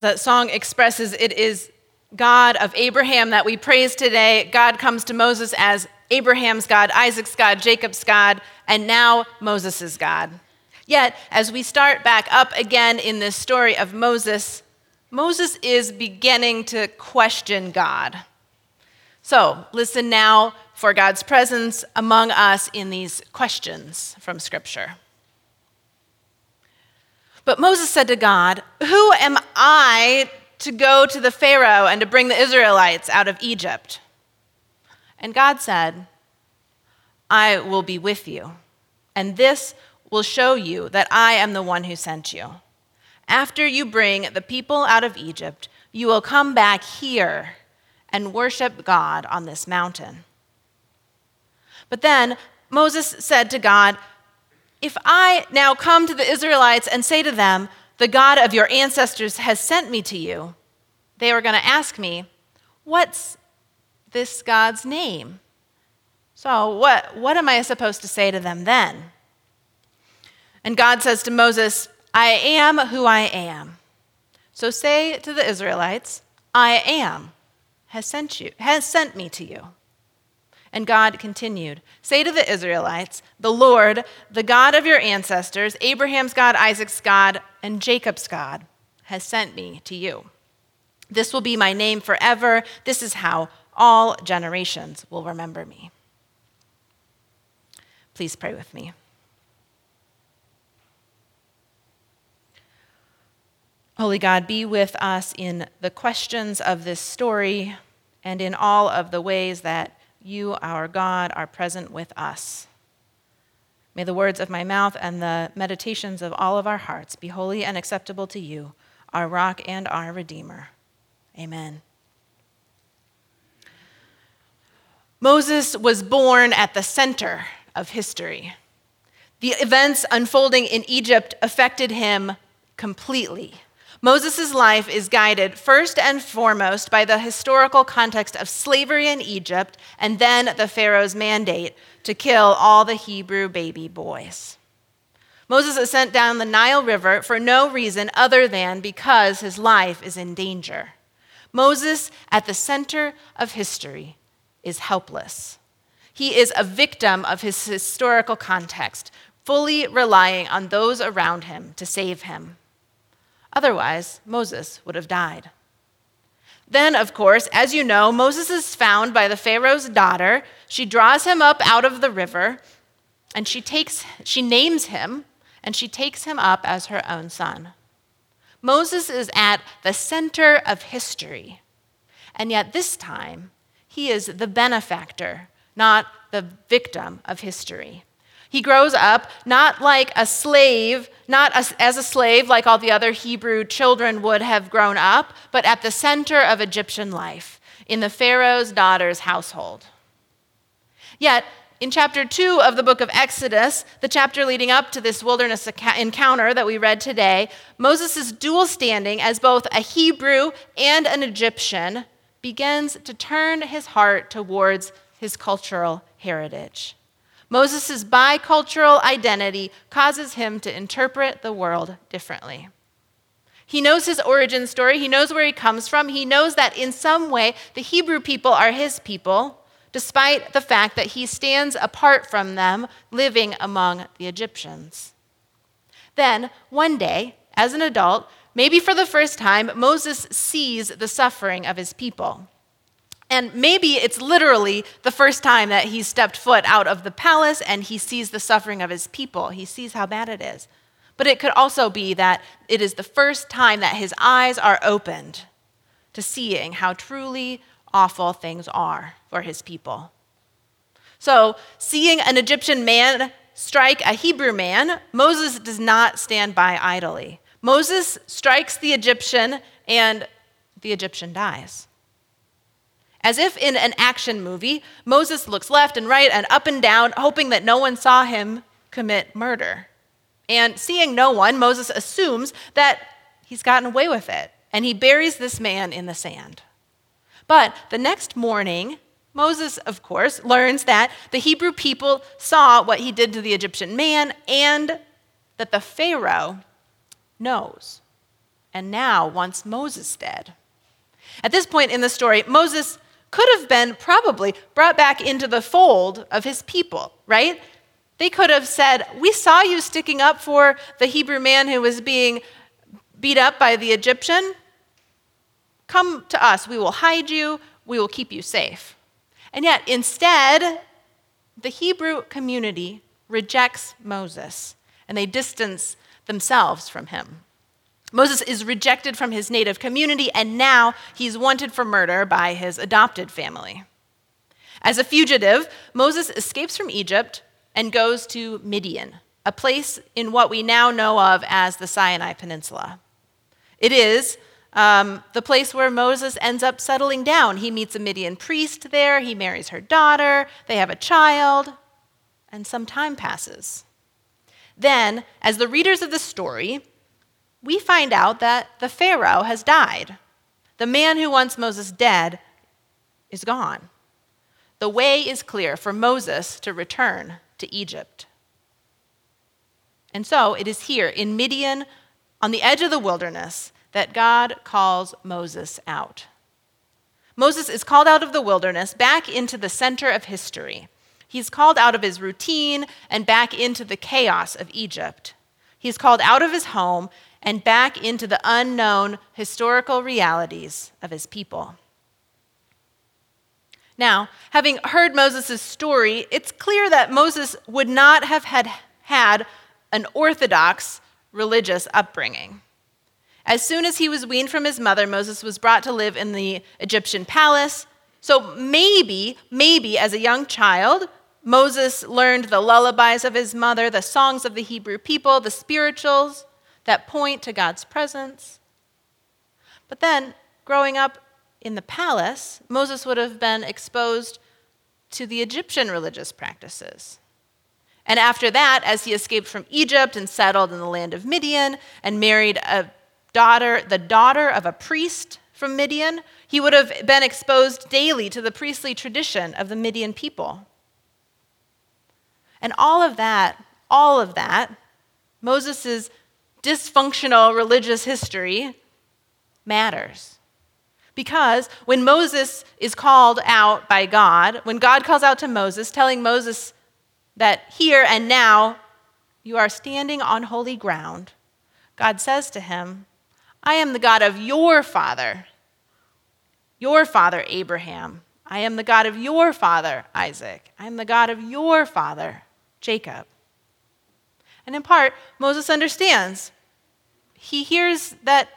That song expresses it is God of Abraham that we praise today. God comes to Moses as Abraham's God, Isaac's God, Jacob's God, and now Moses' God. Yet, as we start back up again in this story of Moses, Moses is beginning to question God. So, listen now for God's presence among us in these questions from Scripture. But Moses said to God, Who am I to go to the Pharaoh and to bring the Israelites out of Egypt? And God said, I will be with you, and this will show you that I am the one who sent you. After you bring the people out of Egypt, you will come back here and worship God on this mountain. But then Moses said to God, if I now come to the Israelites and say to them, The God of your ancestors has sent me to you, they are going to ask me, What's this God's name? So, what, what am I supposed to say to them then? And God says to Moses, I am who I am. So say to the Israelites, I am has sent you has sent me to you. And God continued Say to the Israelites, The Lord, the God of your ancestors, Abraham's God, Isaac's God, and Jacob's God, has sent me to you. This will be my name forever. This is how all generations will remember me. Please pray with me. Holy God, be with us in the questions of this story and in all of the ways that you, our God, are present with us. May the words of my mouth and the meditations of all of our hearts be holy and acceptable to you, our rock and our redeemer. Amen. Moses was born at the center of history. The events unfolding in Egypt affected him completely. Moses' life is guided first and foremost by the historical context of slavery in Egypt and then the Pharaoh's mandate to kill all the Hebrew baby boys. Moses is sent down the Nile River for no reason other than because his life is in danger. Moses, at the center of history, is helpless. He is a victim of his historical context, fully relying on those around him to save him. Otherwise, Moses would have died. Then, of course, as you know, Moses is found by the Pharaoh's daughter. She draws him up out of the river, and she, takes, she names him, and she takes him up as her own son. Moses is at the center of history, and yet this time, he is the benefactor, not the victim of history. He grows up not like a slave, not as a slave like all the other Hebrew children would have grown up, but at the center of Egyptian life, in the Pharaoh's daughter's household. Yet, in chapter 2 of the book of Exodus, the chapter leading up to this wilderness encounter that we read today, Moses' dual standing as both a Hebrew and an Egyptian begins to turn his heart towards his cultural heritage. Moses' bicultural identity causes him to interpret the world differently. He knows his origin story, he knows where he comes from, he knows that in some way the Hebrew people are his people, despite the fact that he stands apart from them, living among the Egyptians. Then, one day, as an adult, maybe for the first time, Moses sees the suffering of his people. And maybe it's literally the first time that he stepped foot out of the palace and he sees the suffering of his people. He sees how bad it is. But it could also be that it is the first time that his eyes are opened to seeing how truly awful things are for his people. So, seeing an Egyptian man strike a Hebrew man, Moses does not stand by idly. Moses strikes the Egyptian, and the Egyptian dies. As if in an action movie, Moses looks left and right and up and down, hoping that no one saw him commit murder. And seeing no one, Moses assumes that he's gotten away with it, and he buries this man in the sand. But the next morning, Moses, of course, learns that the Hebrew people saw what he did to the Egyptian man and that the Pharaoh knows. and now wants Moses dead. At this point in the story, Moses could have been probably brought back into the fold of his people, right? They could have said, We saw you sticking up for the Hebrew man who was being beat up by the Egyptian. Come to us. We will hide you. We will keep you safe. And yet, instead, the Hebrew community rejects Moses and they distance themselves from him. Moses is rejected from his native community, and now he's wanted for murder by his adopted family. As a fugitive, Moses escapes from Egypt and goes to Midian, a place in what we now know of as the Sinai Peninsula. It is um, the place where Moses ends up settling down. He meets a Midian priest there, he marries her daughter, they have a child, and some time passes. Then, as the readers of the story, we find out that the Pharaoh has died. The man who wants Moses dead is gone. The way is clear for Moses to return to Egypt. And so it is here in Midian, on the edge of the wilderness, that God calls Moses out. Moses is called out of the wilderness back into the center of history. He's called out of his routine and back into the chaos of Egypt. He's called out of his home and back into the unknown historical realities of his people. Now, having heard Moses' story, it's clear that Moses would not have had, had an orthodox religious upbringing. As soon as he was weaned from his mother, Moses was brought to live in the Egyptian palace. So maybe, maybe as a young child, Moses learned the lullabies of his mother, the songs of the Hebrew people, the spirituals that point to God's presence. But then, growing up in the palace, Moses would have been exposed to the Egyptian religious practices. And after that, as he escaped from Egypt and settled in the land of Midian and married a daughter, the daughter of a priest from Midian, he would have been exposed daily to the priestly tradition of the Midian people. And all of that, all of that, Moses' dysfunctional religious history matters. Because when Moses is called out by God, when God calls out to Moses, telling Moses that here and now you are standing on holy ground, God says to him, I am the God of your father, your father Abraham. I am the God of your father Isaac. I am the God of your father Jacob. And in part, Moses understands. He hears that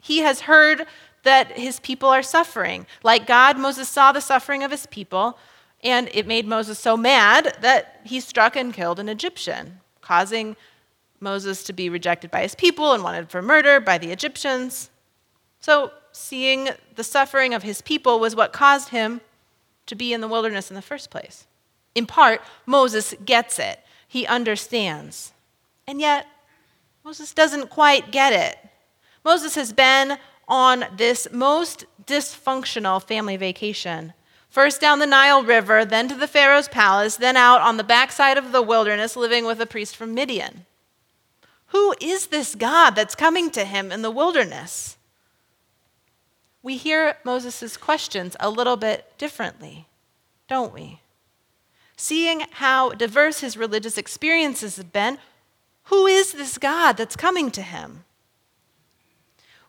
he has heard that his people are suffering. Like God, Moses saw the suffering of his people, and it made Moses so mad that he struck and killed an Egyptian, causing Moses to be rejected by his people and wanted for murder by the Egyptians. So, seeing the suffering of his people was what caused him to be in the wilderness in the first place. In part, Moses gets it, he understands. And yet, Moses doesn't quite get it. Moses has been on this most dysfunctional family vacation. First down the Nile River, then to the Pharaoh's palace, then out on the backside of the wilderness living with a priest from Midian. Who is this God that's coming to him in the wilderness? We hear Moses' questions a little bit differently, don't we? Seeing how diverse his religious experiences have been, who is this God that's coming to him?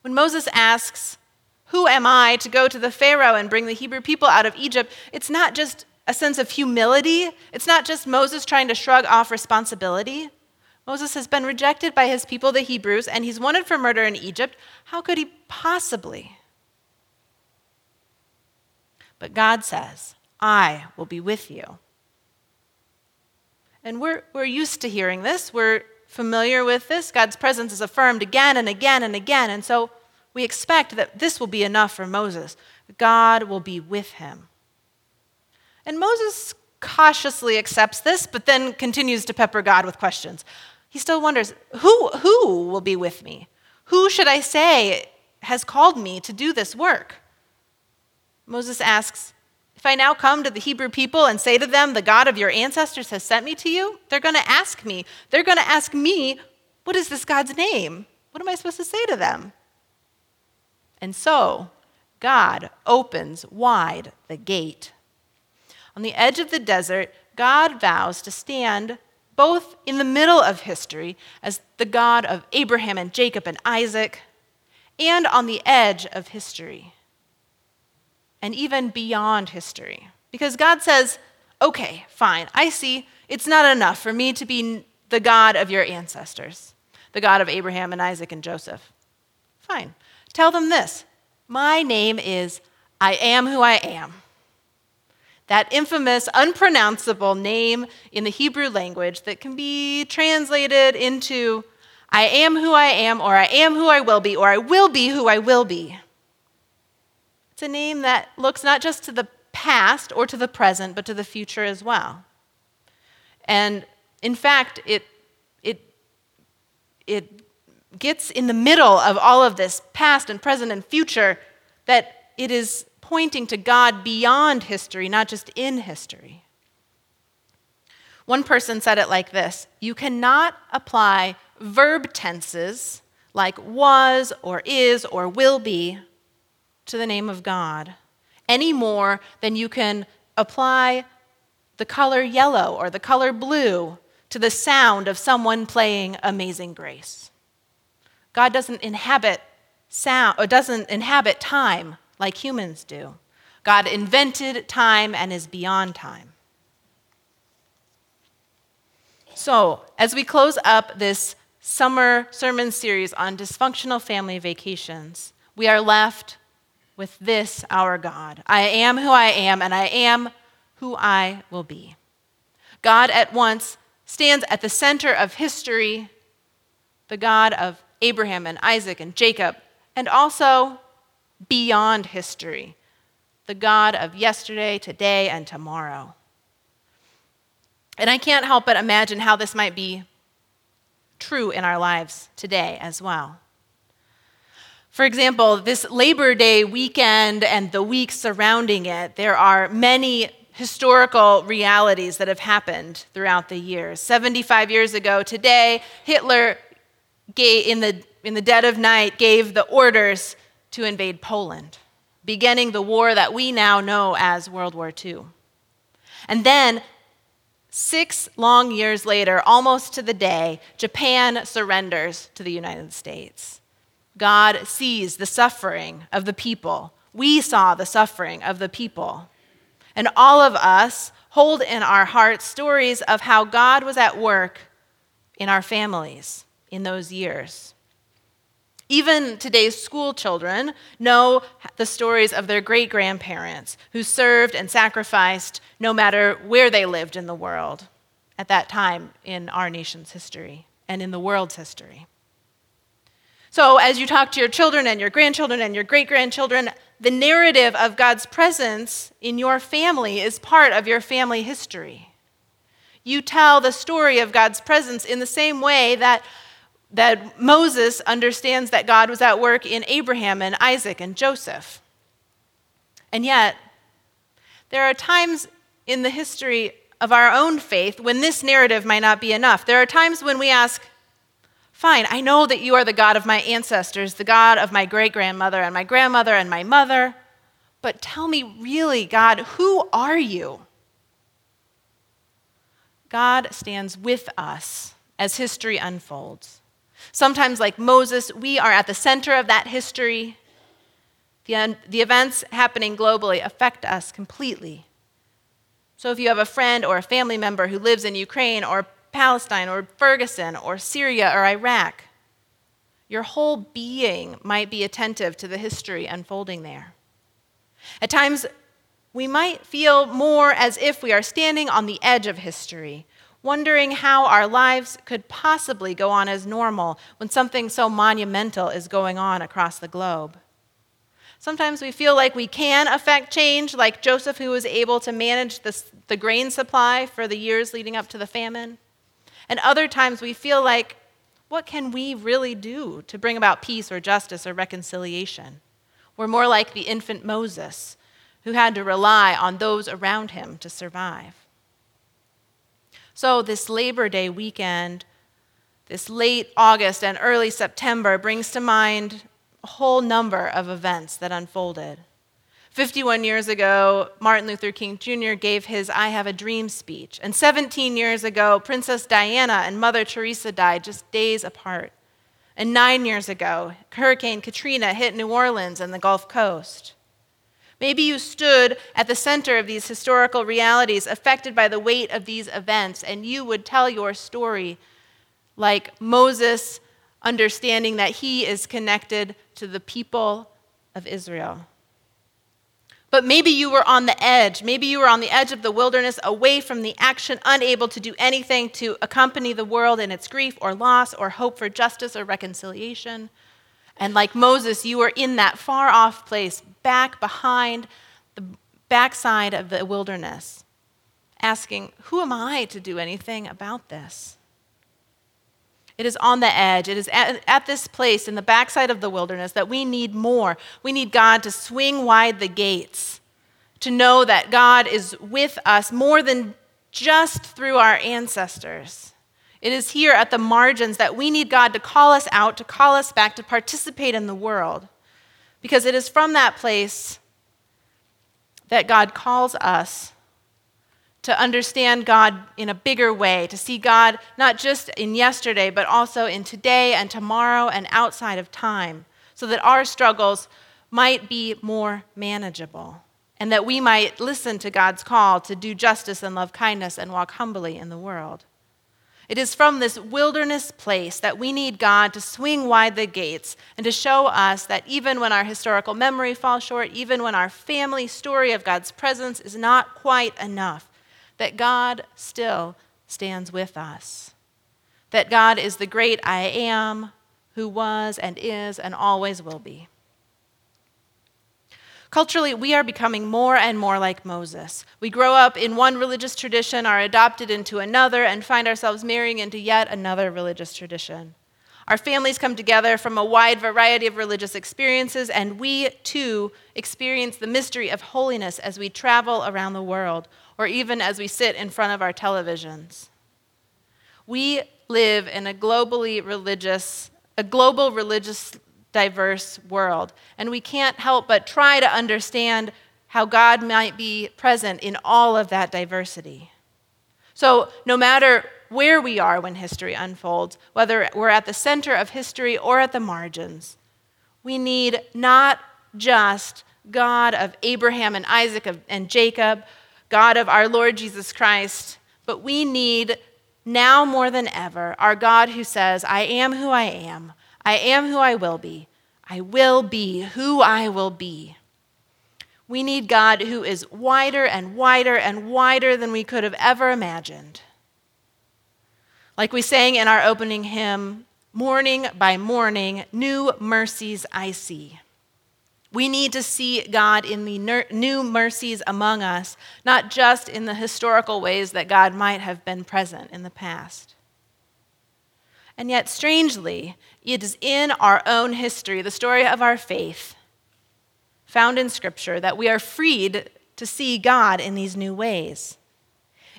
When Moses asks, Who am I to go to the Pharaoh and bring the Hebrew people out of Egypt? It's not just a sense of humility, it's not just Moses trying to shrug off responsibility. Moses has been rejected by his people, the Hebrews, and he's wanted for murder in Egypt. How could he possibly? But God says, I will be with you. And we're, we're used to hearing this. We're familiar with this. God's presence is affirmed again and again and again. And so we expect that this will be enough for Moses. God will be with him. And Moses cautiously accepts this, but then continues to pepper God with questions. He still wonders who, who will be with me? Who should I say has called me to do this work? Moses asks, If I now come to the Hebrew people and say to them, The God of your ancestors has sent me to you, they're going to ask me. They're going to ask me, What is this God's name? What am I supposed to say to them? And so, God opens wide the gate. On the edge of the desert, God vows to stand both in the middle of history as the God of Abraham and Jacob and Isaac, and on the edge of history, and even beyond history. Because God says, okay, fine, I see it's not enough for me to be the God of your ancestors, the God of Abraham and Isaac and Joseph. Fine. Tell them this My name is I am who I am. That infamous, unpronounceable name in the Hebrew language that can be translated into I am who I am, or I am who I will be, or I will be who I will be. It's a name that looks not just to the past or to the present, but to the future as well. And in fact, it, it, it gets in the middle of all of this past and present and future that it is pointing to God beyond history, not just in history. One person said it like this You cannot apply verb tenses like was or is or will be to the name of God any more than you can apply the color yellow or the color blue to the sound of someone playing Amazing Grace. God doesn't inhabit sound or doesn't inhabit time like humans do. God invented time and is beyond time. So, as we close up this summer sermon series on dysfunctional family vacations, we are left with this our God. I am who I am, and I am who I will be. God at once stands at the center of history, the God of Abraham and Isaac and Jacob, and also beyond history, the God of yesterday, today, and tomorrow. And I can't help but imagine how this might be true in our lives today as well. For example, this Labor Day weekend and the weeks surrounding it, there are many historical realities that have happened throughout the years. 75 years ago today, Hitler gave, in, the, in the dead of night gave the orders to invade Poland, beginning the war that we now know as World War II. And then, six long years later, almost to the day, Japan surrenders to the United States. God sees the suffering of the people. We saw the suffering of the people. And all of us hold in our hearts stories of how God was at work in our families in those years. Even today's school children know the stories of their great grandparents who served and sacrificed no matter where they lived in the world at that time in our nation's history and in the world's history. So, as you talk to your children and your grandchildren and your great grandchildren, the narrative of God's presence in your family is part of your family history. You tell the story of God's presence in the same way that, that Moses understands that God was at work in Abraham and Isaac and Joseph. And yet, there are times in the history of our own faith when this narrative might not be enough. There are times when we ask, Fine, I know that you are the God of my ancestors, the God of my great grandmother and my grandmother and my mother, but tell me really, God, who are you? God stands with us as history unfolds. Sometimes, like Moses, we are at the center of that history. The, the events happening globally affect us completely. So, if you have a friend or a family member who lives in Ukraine or Palestine or Ferguson or Syria or Iraq. Your whole being might be attentive to the history unfolding there. At times, we might feel more as if we are standing on the edge of history, wondering how our lives could possibly go on as normal when something so monumental is going on across the globe. Sometimes we feel like we can affect change, like Joseph, who was able to manage the, the grain supply for the years leading up to the famine. And other times we feel like, what can we really do to bring about peace or justice or reconciliation? We're more like the infant Moses, who had to rely on those around him to survive. So, this Labor Day weekend, this late August and early September, brings to mind a whole number of events that unfolded. 51 years ago, Martin Luther King Jr. gave his I Have a Dream speech. And 17 years ago, Princess Diana and Mother Teresa died just days apart. And nine years ago, Hurricane Katrina hit New Orleans and the Gulf Coast. Maybe you stood at the center of these historical realities affected by the weight of these events, and you would tell your story like Moses understanding that he is connected to the people of Israel. But maybe you were on the edge. Maybe you were on the edge of the wilderness, away from the action, unable to do anything to accompany the world in its grief or loss or hope for justice or reconciliation. And like Moses, you were in that far off place, back behind the backside of the wilderness, asking, Who am I to do anything about this? It is on the edge. It is at, at, this place in the backside of the wilderness that we need more. We need God to swing wide the gates, to know that God is with us more than just through our ancestors. It is here at the margins that we need God to call us out, to call us back, to participate in the world. Because it is from that place that God calls us to understand God in a bigger way, to see God not just in yesterday, but also in today and tomorrow and outside of time, so that our struggles might be more manageable and that we might listen to God's call to do justice and love kindness and walk humbly in the world. It is from this wilderness place that we need God to swing wide the gates and to show us that even when our historical memory falls short, even when our family story of God's presence is not quite enough, that God still stands with us. That God is the great I am who was and is and always will be. Culturally, we are becoming more and more like Moses. We grow up in one religious tradition, are adopted into another, and find ourselves marrying into yet another religious tradition. Our families come together from a wide variety of religious experiences, and we too experience the mystery of holiness as we travel around the world, or even as we sit in front of our televisions. We live in a globally religious, a global religious diverse world. And we can't help but try to understand how God might be present in all of that diversity. So, no matter where we are when history unfolds, whether we're at the center of history or at the margins, we need not just God of Abraham and Isaac and Jacob, God of our Lord Jesus Christ, but we need now more than ever our God who says, I am who I am, I am who I will be. I will be who I will be. We need God who is wider and wider and wider than we could have ever imagined. Like we sang in our opening hymn, Morning by morning, new mercies I see. We need to see God in the new mercies among us, not just in the historical ways that God might have been present in the past. And yet, strangely, it is in our own history, the story of our faith, found in Scripture, that we are freed to see God in these new ways.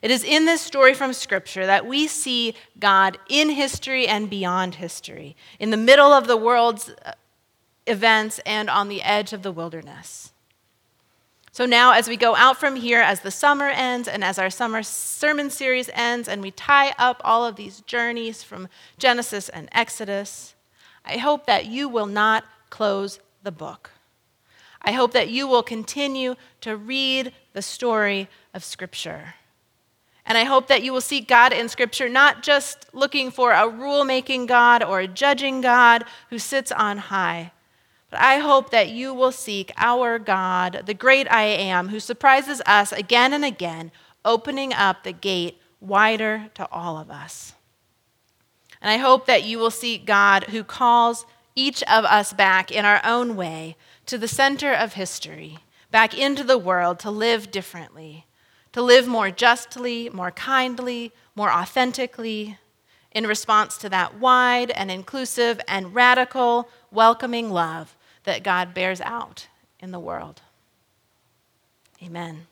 It is in this story from Scripture that we see God in history and beyond history, in the middle of the world's uh, events and on the edge of the wilderness. So now, as we go out from here, as the summer ends and as our summer sermon series ends, and we tie up all of these journeys from Genesis and Exodus, I hope that you will not close the book. I hope that you will continue to read the story of Scripture. And I hope that you will seek God in Scripture, not just looking for a rule making God or a judging God who sits on high but I hope that you will seek our God, the great I am, who surprises us again and again, opening up the gate wider to all of us. And I hope that you will seek God who calls each of us back in our own way to the center of history, back into the world to live differently, to live more justly, more kindly, more authentically, in response to that wide and inclusive and radical, welcoming love that God bears out in the world. Amen.